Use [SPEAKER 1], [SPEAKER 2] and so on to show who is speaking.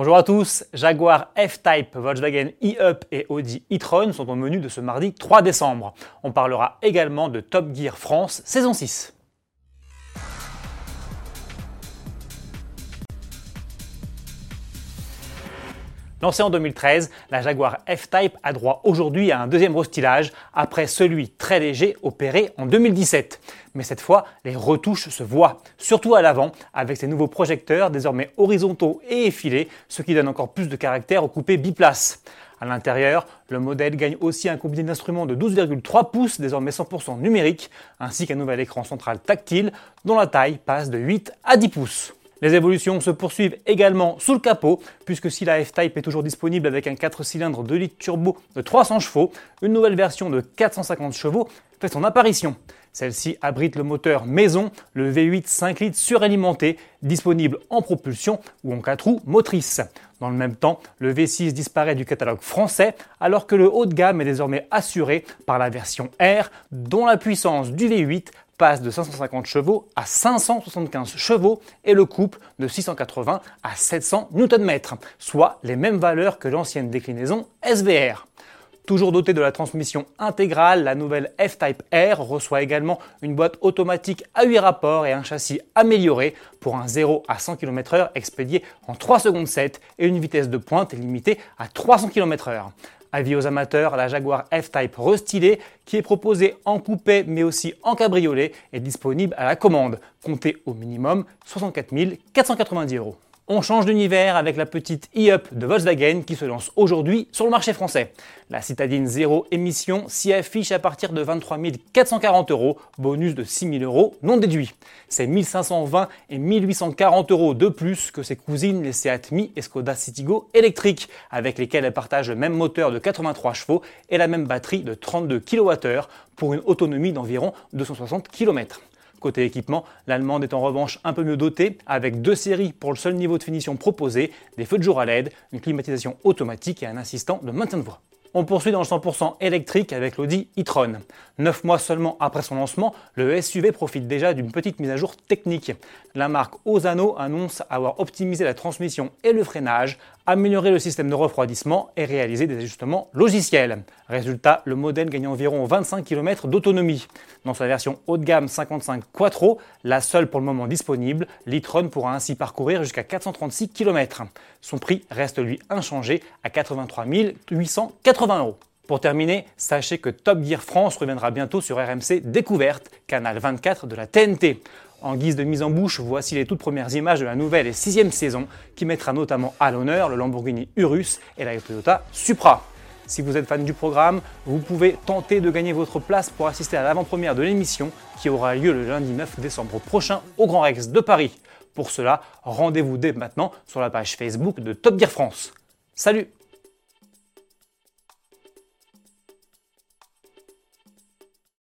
[SPEAKER 1] Bonjour à tous, Jaguar F-Type, Volkswagen e-Up et Audi e-tron sont au menu de ce mardi 3 décembre. On parlera également de Top Gear France saison 6. Lancée en 2013, la Jaguar F-Type a droit aujourd'hui à un deuxième restylage après celui très léger opéré en 2017. Mais cette fois, les retouches se voient, surtout à l'avant, avec ces nouveaux projecteurs désormais horizontaux et effilés, ce qui donne encore plus de caractère au coupé biplace. À l'intérieur, le modèle gagne aussi un combiné d'instruments de 12,3 pouces, désormais 100% numérique, ainsi qu'un nouvel écran central tactile, dont la taille passe de 8 à 10 pouces. Les évolutions se poursuivent également sous le capot, puisque si la F-Type est toujours disponible avec un 4 cylindres de litres turbo de 300 chevaux, une nouvelle version de 450 chevaux fait son apparition. Celle-ci abrite le moteur maison, le V8 5 litres suralimenté, disponible en propulsion ou en 4 roues motrices. Dans le même temps, le V6 disparaît du catalogue français, alors que le haut de gamme est désormais assuré par la version R, dont la puissance du V8 passe de 550 chevaux à 575 chevaux et le couple de 680 à 700 Nm, soit les mêmes valeurs que l'ancienne déclinaison SVR. Toujours dotée de la transmission intégrale, la nouvelle F-Type R reçoit également une boîte automatique à 8 rapports et un châssis amélioré pour un 0 à 100 km/h expédié en 3 secondes 7 et une vitesse de pointe limitée à 300 km/h. Avis aux amateurs, la Jaguar F-Type restylée, qui est proposée en coupé mais aussi en cabriolet, est disponible à la commande. Comptez au minimum 64 490 euros. On change d'univers avec la petite e-up de Volkswagen qui se lance aujourd'hui sur le marché français. La citadine zéro émission s'y affiche à partir de 23 440 euros, bonus de 6 000 euros non déduits. C'est 1520 et 1840 euros de plus que ses cousines les Seat Mi et Skoda Citigo électriques, avec lesquelles elle partage le même moteur de 83 chevaux et la même batterie de 32 kWh pour une autonomie d'environ 260 km. Côté équipement, l'allemande est en revanche un peu mieux dotée, avec deux séries pour le seul niveau de finition proposé, des feux de jour à LED, une climatisation automatique et un assistant de maintien de voix. On poursuit dans le 100% électrique avec l'Audi e-tron. Neuf mois seulement après son lancement, le SUV profite déjà d'une petite mise à jour technique. La marque Osano annonce avoir optimisé la transmission et le freinage, amélioré le système de refroidissement et réalisé des ajustements logiciels. Résultat, le modèle gagne environ 25 km d'autonomie. Dans sa version haut de gamme 55 Quattro, la seule pour le moment disponible, l'e-tron pourra ainsi parcourir jusqu'à 436 km. Son prix reste lui inchangé à 83 880 euros. Pour terminer, sachez que Top Gear France reviendra bientôt sur RMC Découverte, canal 24 de la TNT. En guise de mise en bouche, voici les toutes premières images de la nouvelle et sixième saison qui mettra notamment à l'honneur le Lamborghini Urus et la Toyota Supra. Si vous êtes fan du programme, vous pouvez tenter de gagner votre place pour assister à l'avant-première de l'émission qui aura lieu le lundi 9 décembre prochain au Grand Rex de Paris. Pour cela, rendez-vous dès maintenant sur la page Facebook de Top Gear France. Salut